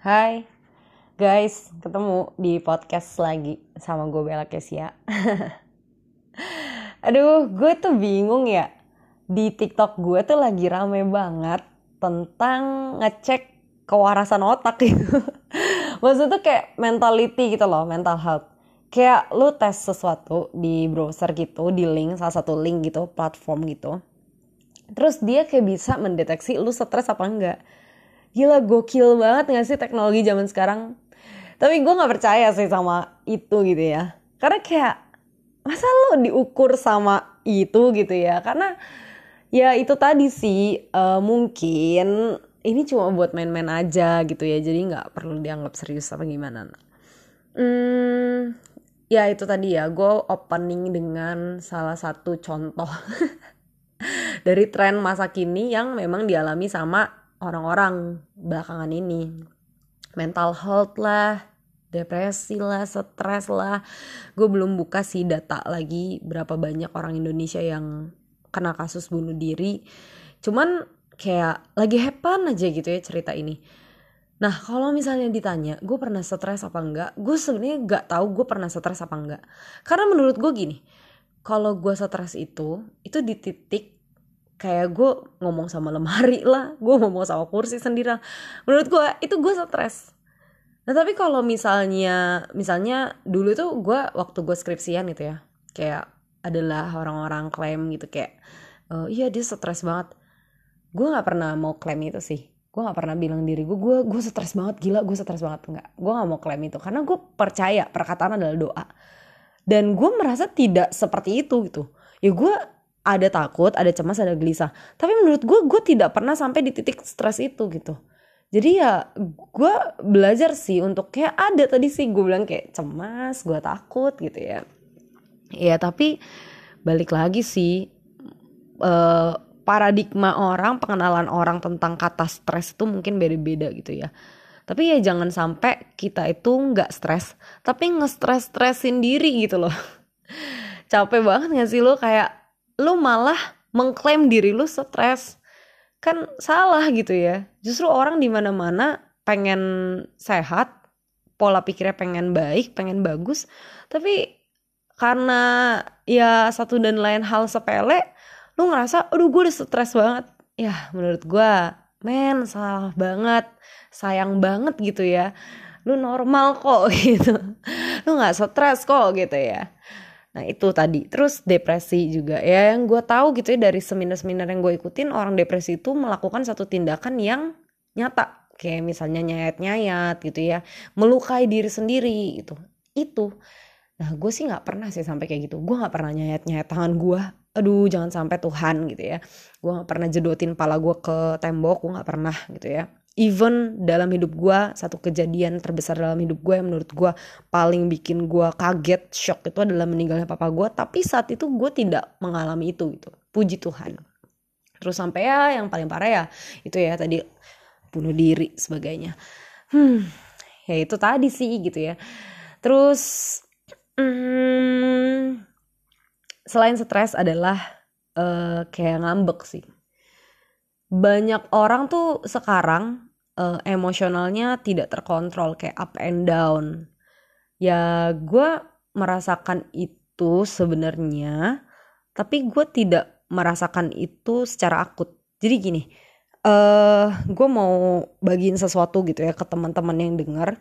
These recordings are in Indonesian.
Hai guys, ketemu di podcast lagi sama gue Bella Kesia. Aduh, gue tuh bingung ya. Di TikTok gue tuh lagi rame banget tentang ngecek kewarasan otak gitu. Maksudnya tuh kayak mentality gitu loh, mental health. Kayak lu tes sesuatu di browser gitu, di link, salah satu link gitu, platform gitu. Terus dia kayak bisa mendeteksi lu stres apa enggak gila gokil banget gak sih teknologi zaman sekarang? Tapi gue gak percaya sih sama itu gitu ya. Karena kayak masa lo diukur sama itu gitu ya? Karena ya itu tadi sih uh, mungkin ini cuma buat main-main aja gitu ya. Jadi nggak perlu dianggap serius apa gimana. Hmm, ya itu tadi ya. Gue opening dengan salah satu contoh dari tren masa kini yang memang dialami sama orang-orang belakangan ini. Mental health lah depresi lah stres lah. Gue belum buka sih data lagi berapa banyak orang Indonesia yang kena kasus bunuh diri. Cuman kayak lagi hepan aja gitu ya cerita ini. Nah kalau misalnya ditanya gue pernah stres apa enggak? Gue sebenarnya gak tahu gue pernah stres apa enggak. Karena menurut gue gini Kalau gue stres itu Itu di titik kayak gue ngomong sama lemari lah gue ngomong sama kursi sendiri menurut gue itu gue stres. Nah tapi kalau misalnya misalnya dulu tuh gue waktu gue skripsian gitu ya kayak adalah orang-orang klaim gitu kayak e, iya dia stres banget. Gue nggak pernah mau klaim itu sih. Gue nggak pernah bilang diri gue gue gue stres banget gila gue stres banget. Enggak gue nggak mau klaim itu karena gue percaya perkataan adalah doa. Dan gue merasa tidak seperti itu gitu. Ya gue ada takut, ada cemas, ada gelisah. Tapi menurut gue, gue tidak pernah sampai di titik stres itu gitu. Jadi ya gue belajar sih untuk kayak ada tadi sih gue bilang kayak cemas, gue takut gitu ya. Ya tapi balik lagi sih uh, paradigma orang, pengenalan orang tentang kata stres itu mungkin beda-beda gitu ya. Tapi ya jangan sampai kita itu nggak stres, tapi nge-stres-stresin diri gitu loh. Capek banget gak sih lo kayak lu malah mengklaim diri lu stres. Kan salah gitu ya. Justru orang di mana mana pengen sehat pola pikirnya pengen baik pengen bagus. Tapi karena ya satu dan lain hal sepele lu ngerasa aduh gue udah stres banget. Ya menurut gue men salah banget sayang banget gitu ya. Lu normal kok gitu. Lu nggak stres kok gitu ya Nah itu tadi. Terus depresi juga. Ya yang gue tahu gitu ya dari seminar-seminar yang gue ikutin orang depresi itu melakukan satu tindakan yang nyata. Kayak misalnya nyayat-nyayat gitu ya. Melukai diri sendiri gitu. Itu. Nah gue sih gak pernah sih sampai kayak gitu. Gue gak pernah nyayat-nyayat tangan gue. Aduh jangan sampai Tuhan gitu ya. Gue gak pernah jedotin pala gue ke tembok. Gue gak pernah gitu ya even dalam hidup gue satu kejadian terbesar dalam hidup gue yang menurut gue paling bikin gue kaget shock itu adalah meninggalnya papa gue tapi saat itu gue tidak mengalami itu gitu. Puji Tuhan. Terus sampai ya yang paling parah ya itu ya tadi bunuh diri sebagainya. Hmm ya itu tadi sih gitu ya. Terus hmm, selain stres adalah uh, kayak ngambek sih banyak orang tuh sekarang uh, emosionalnya tidak terkontrol kayak up and down. Ya gue merasakan itu sebenarnya, tapi gue tidak merasakan itu secara akut. Jadi gini, uh, gue mau bagiin sesuatu gitu ya ke teman-teman yang dengar.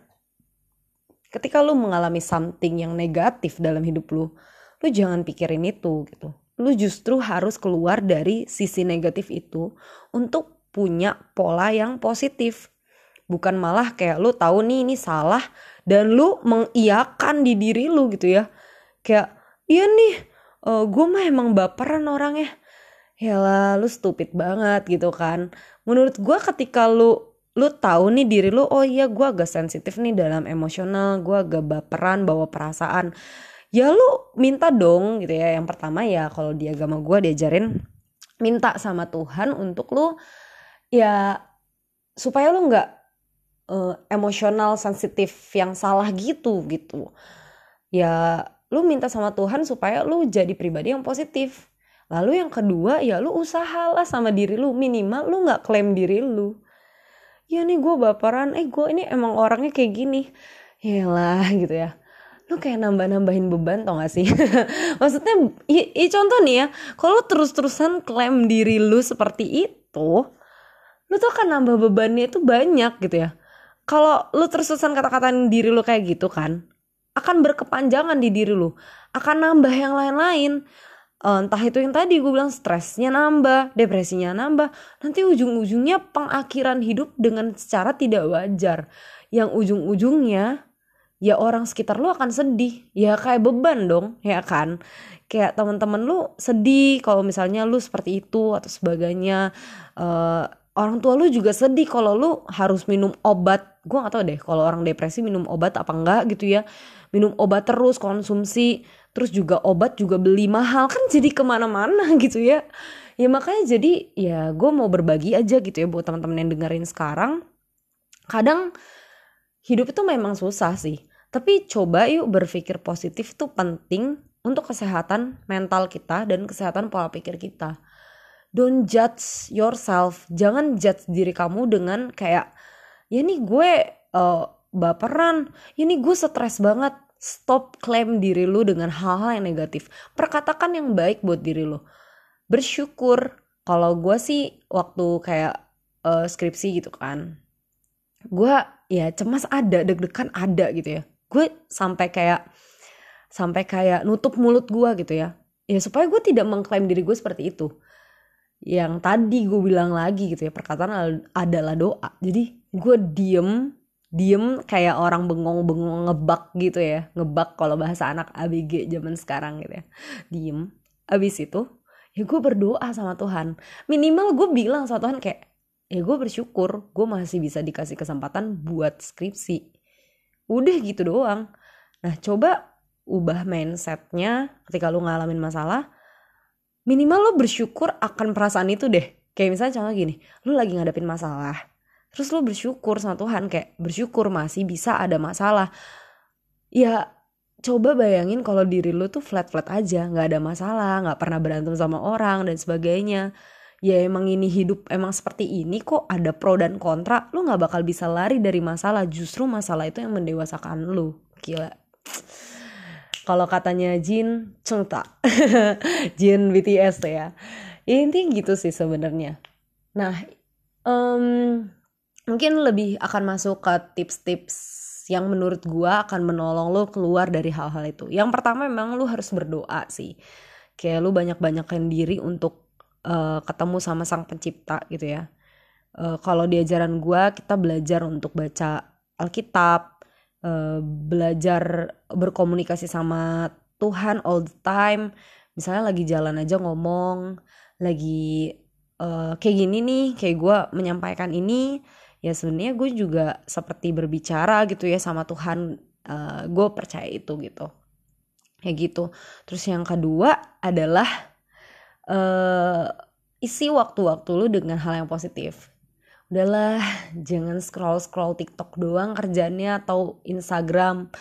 Ketika lu mengalami something yang negatif dalam hidup lu, lu jangan pikirin itu gitu lu justru harus keluar dari sisi negatif itu untuk punya pola yang positif. Bukan malah kayak lu tahu nih ini salah dan lu mengiyakan di diri lu gitu ya. Kayak iya nih uh, eh, gue mah emang baperan orangnya. Ya lu stupid banget gitu kan. Menurut gue ketika lu lu tahu nih diri lu oh iya gue agak sensitif nih dalam emosional gue agak baperan bawa perasaan ya lu minta dong gitu ya. Yang pertama ya kalau di agama gue diajarin minta sama Tuhan untuk lu ya supaya lu nggak uh, emosional sensitif yang salah gitu gitu. Ya lu minta sama Tuhan supaya lu jadi pribadi yang positif. Lalu yang kedua ya lu usahalah sama diri lu. Minimal lu nggak klaim diri lu. Ya nih gue baperan. Eh gue ini emang orangnya kayak gini. Lah gitu ya lu kayak nambah-nambahin beban tau gak sih? Maksudnya i, contoh nih ya kalau terus-terusan klaim diri lu seperti itu lu tuh akan nambah bebannya itu banyak gitu ya. Kalau lu terus-terusan kata-katain diri lu kayak gitu kan akan berkepanjangan di diri lu. Akan nambah yang lain-lain. Uh, entah itu yang tadi gue bilang stresnya nambah, depresinya nambah, nanti ujung-ujungnya pengakhiran hidup dengan secara tidak wajar. Yang ujung-ujungnya ya orang sekitar lu akan sedih, ya kayak beban dong, ya kan? Kayak teman-teman lu sedih kalau misalnya lu seperti itu atau sebagainya. Uh, orang tua lu juga sedih kalau lu harus minum obat. Gue gak tau deh kalau orang depresi minum obat apa enggak gitu ya. Minum obat terus konsumsi terus juga obat juga beli mahal kan jadi ke mana-mana gitu ya ya makanya jadi ya gue mau berbagi aja gitu ya buat teman-teman yang dengerin sekarang kadang hidup itu memang susah sih tapi coba yuk berpikir positif tuh penting untuk kesehatan mental kita dan kesehatan pola pikir kita don't judge yourself jangan judge diri kamu dengan kayak ya nih gue uh, baperan ya nih gue stres banget Stop klaim diri lu dengan hal-hal yang negatif. Perkatakan yang baik buat diri lu. Bersyukur. Kalau gue sih waktu kayak uh, skripsi gitu kan. Gue ya cemas ada, deg-degan ada gitu ya. Gue sampai kayak sampai kayak nutup mulut gue gitu ya. Ya supaya gue tidak mengklaim diri gue seperti itu. Yang tadi gue bilang lagi gitu ya, perkataan adalah doa. Jadi gue diem diem kayak orang bengong-bengong ngebak gitu ya ngebak kalau bahasa anak ABG zaman sekarang gitu ya diem abis itu ya gue berdoa sama Tuhan minimal gue bilang sama Tuhan kayak ya gue bersyukur gue masih bisa dikasih kesempatan buat skripsi udah gitu doang. Nah coba ubah mindsetnya ketika lu ngalamin masalah minimal lo bersyukur akan perasaan itu deh. Kayak misalnya contoh gini lu lagi ngadepin masalah terus lo bersyukur sama Tuhan kayak bersyukur masih bisa ada masalah. Ya coba bayangin kalau diri lo tuh flat flat aja nggak ada masalah nggak pernah berantem sama orang dan sebagainya ya emang ini hidup emang seperti ini kok ada pro dan kontra lo nggak bakal bisa lari dari masalah justru masalah itu yang mendewasakan lo gila kalau katanya Jin Chungta Jin BTS ya. intinya gitu sih sebenarnya nah um, mungkin lebih akan masuk ke tips-tips yang menurut gua akan menolong lo keluar dari hal-hal itu. Yang pertama memang lo harus berdoa sih. Kayak lo banyak-banyakin diri untuk uh, ketemu sama sang pencipta gitu ya. Uh, kalau di ajaran gua kita belajar untuk baca Alkitab, uh, belajar berkomunikasi sama Tuhan all the time. Misalnya lagi jalan aja ngomong, lagi uh, kayak gini nih, kayak gua menyampaikan ini ya sebenarnya gue juga seperti berbicara gitu ya sama Tuhan uh, gue percaya itu gitu ya gitu terus yang kedua adalah uh, isi waktu-waktu lu dengan hal yang positif. Udahlah jangan scroll scroll TikTok doang kerjanya atau Instagram.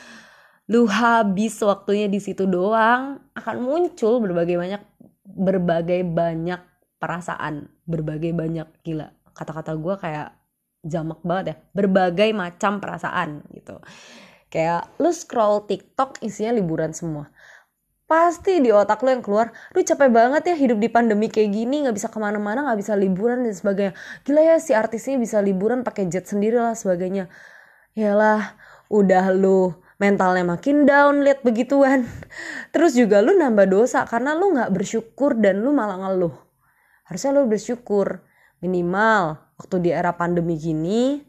Lu habis waktunya di situ doang akan muncul berbagai banyak berbagai banyak perasaan berbagai banyak gila kata-kata gue kayak jamak banget ya berbagai macam perasaan gitu. Kayak lu scroll TikTok isinya liburan semua pasti di otak lu yang keluar lu capek banget ya hidup di pandemi kayak gini nggak bisa ke mana-mana nggak bisa liburan dan sebagainya. Gila ya si artisnya bisa liburan pakai jet sendiri lah sebagainya. Yalah udah lu mentalnya makin down lihat begituan. Terus juga lu nambah dosa karena lu nggak bersyukur dan lu malah ngeluh. Harusnya lu bersyukur. Minimal waktu di era pandemi gini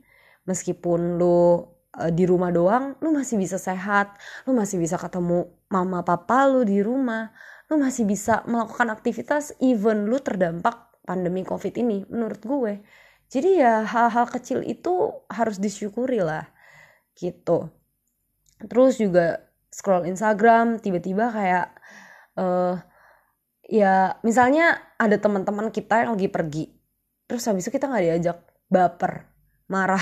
meskipun lu uh, di rumah doang lu masih bisa sehat lu masih bisa ketemu mama papa lu di rumah lu masih bisa melakukan aktivitas even lu terdampak pandemi covid ini menurut gue. Jadi ya hal-hal kecil itu harus disyukuri lah gitu. Terus juga scroll Instagram tiba-tiba kayak uh, ya misalnya ada teman-teman kita yang lagi pergi terus habis itu kita nggak diajak baper marah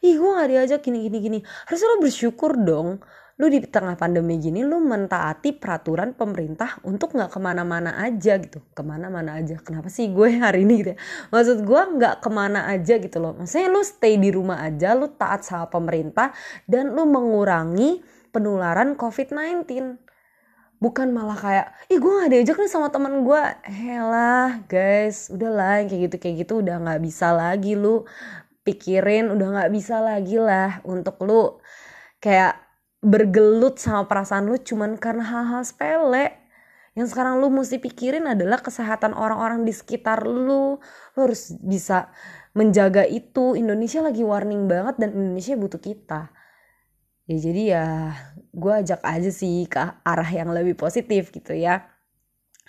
ih gue nggak diajak gini gini gini harusnya lo bersyukur dong. Lu di tengah pandemi gini lu mentaati peraturan pemerintah untuk nggak ke mana-mana aja gitu. Ke mana-mana aja. Kenapa sih gue hari ini gitu ya? Maksud gue nggak ke mana aja gitu loh. Maksudnya lu stay di rumah aja lu taat sama pemerintah dan lu mengurangi penularan covid-19 bukan malah kayak ih gue gak diajak nih sama teman gue helah guys. Udahlah kayak gitu kayak gitu udah nggak bisa lagi lu pikirin udah nggak bisa lagi lah untuk lu kayak bergelut sama perasaan lu cuman karena hal-hal sepele. Yang sekarang lu mesti pikirin adalah kesehatan orang-orang di sekitar lu. Lu harus bisa menjaga itu. Indonesia lagi warning banget dan Indonesia butuh kita. Ya jadi ya gue ajak aja sih ke arah yang lebih positif gitu ya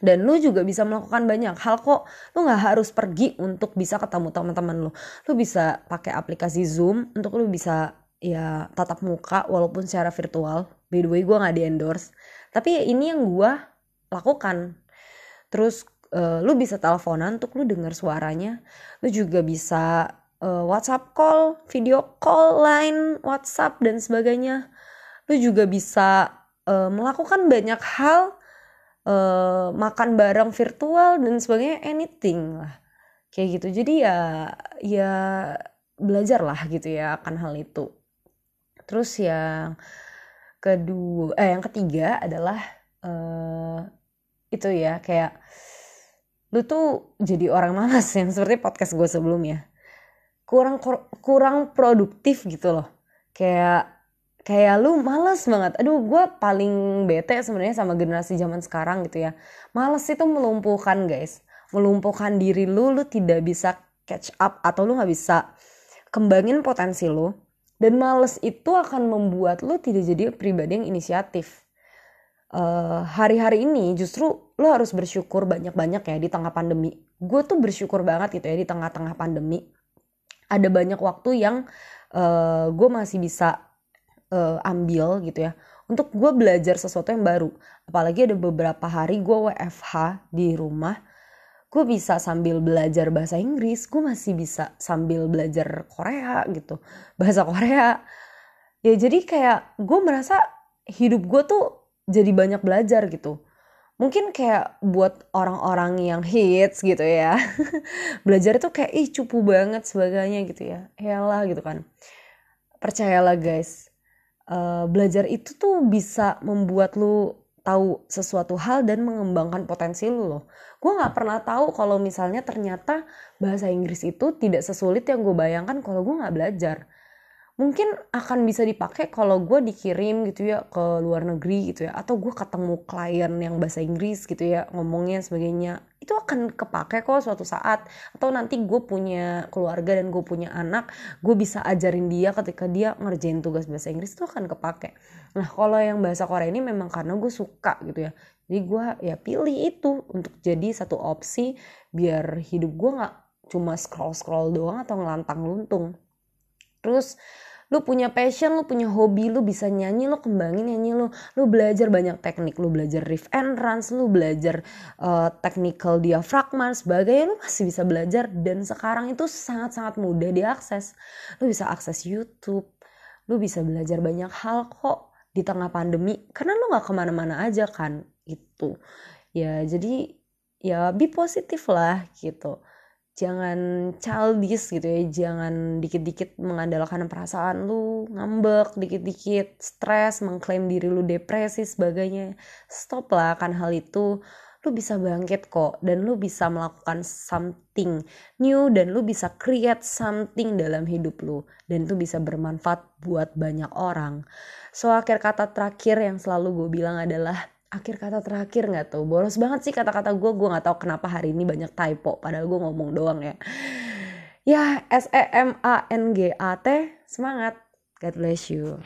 dan lu juga bisa melakukan banyak hal kok. Lu nggak harus pergi untuk bisa ketemu teman-teman lu. Lu bisa pakai aplikasi zoom untuk lu bisa ya tatap muka walaupun secara virtual. By the way gue nggak di endorse. Tapi ya ini yang gue lakukan. Terus uh, lu bisa teleponan untuk lu dengar suaranya. Lu juga bisa uh, WhatsApp call video call line WhatsApp dan sebagainya. Lu juga bisa uh, melakukan banyak hal uh, makan bareng virtual dan sebagainya anything lah. Kayak gitu. Jadi ya ya belajar lah gitu ya akan hal itu. Terus yang kedua eh yang ketiga adalah uh, itu ya kayak lu tuh jadi orang malas yang seperti podcast gue sebelumnya. Kurang kurang produktif gitu loh. Kayak kayak lu males banget aduh gue paling bete sebenarnya sama generasi zaman sekarang gitu ya males itu melumpuhkan guys melumpuhkan diri lu lu tidak bisa catch up atau lu nggak bisa kembangin potensi lu dan males itu akan membuat lo tidak jadi pribadi yang inisiatif. Uh, hari-hari ini justru lo harus bersyukur banyak-banyak ya di tengah pandemi. Gue tuh bersyukur banget gitu ya di tengah-tengah pandemi. Ada banyak waktu yang uh, gue masih bisa uh, ambil gitu ya. Untuk gue belajar sesuatu yang baru. Apalagi ada beberapa hari gue WFH di rumah gue bisa sambil belajar bahasa Inggris gue masih bisa sambil belajar Korea gitu bahasa Korea ya jadi kayak gue merasa hidup gue tuh jadi banyak belajar gitu mungkin kayak buat orang-orang yang hits gitu ya belajar itu kayak ih cupu banget sebagainya gitu ya lah gitu kan percayalah guys uh, belajar itu tuh bisa membuat lu tahu sesuatu hal dan mengembangkan potensi lu loh. Gue nggak pernah tahu kalau misalnya ternyata bahasa Inggris itu tidak sesulit yang gue bayangkan kalau gue nggak belajar. Mungkin akan bisa dipakai kalau gue dikirim gitu ya ke luar negeri gitu ya, atau gue ketemu klien yang bahasa Inggris gitu ya ngomongnya sebagainya. Itu akan kepake kok suatu saat. Atau nanti gue punya keluarga dan gue punya anak gue bisa ajarin dia ketika dia ngerjain tugas bahasa Inggris itu akan kepake. Nah kalau yang bahasa Korea ini memang karena gue suka gitu ya. Jadi gue ya pilih itu untuk jadi satu opsi biar hidup gue nggak cuma scroll scroll doang atau ngelantang luntung terus lu punya passion, lu punya hobi, lu bisa nyanyi, lu kembangin nyanyi lu, lu belajar banyak teknik, lu belajar riff and runs, lu belajar uh, technical diafragma, sebagainya, lu masih bisa belajar. Dan sekarang itu sangat-sangat mudah diakses. Lu bisa akses YouTube, lu bisa belajar banyak hal kok di tengah pandemi, karena lu gak ke mana-mana aja kan, itu. Ya jadi ya be positif lah gitu jangan childish gitu ya jangan dikit-dikit mengandalkan perasaan lu ngambek dikit-dikit stres mengklaim diri lu depresi sebagainya. Stop lah kan hal itu. Lu bisa bangkit kok dan lu bisa melakukan something new dan lu bisa create something dalam hidup lu dan itu bisa bermanfaat buat banyak orang. So akhir kata terakhir yang selalu gue bilang adalah akhir kata terakhir nggak tuh? Boros banget sih kata-kata gue. Gue nggak tahu kenapa hari ini banyak typo padahal gue ngomong doang ya. Ya S E M A N G A T semangat. God bless you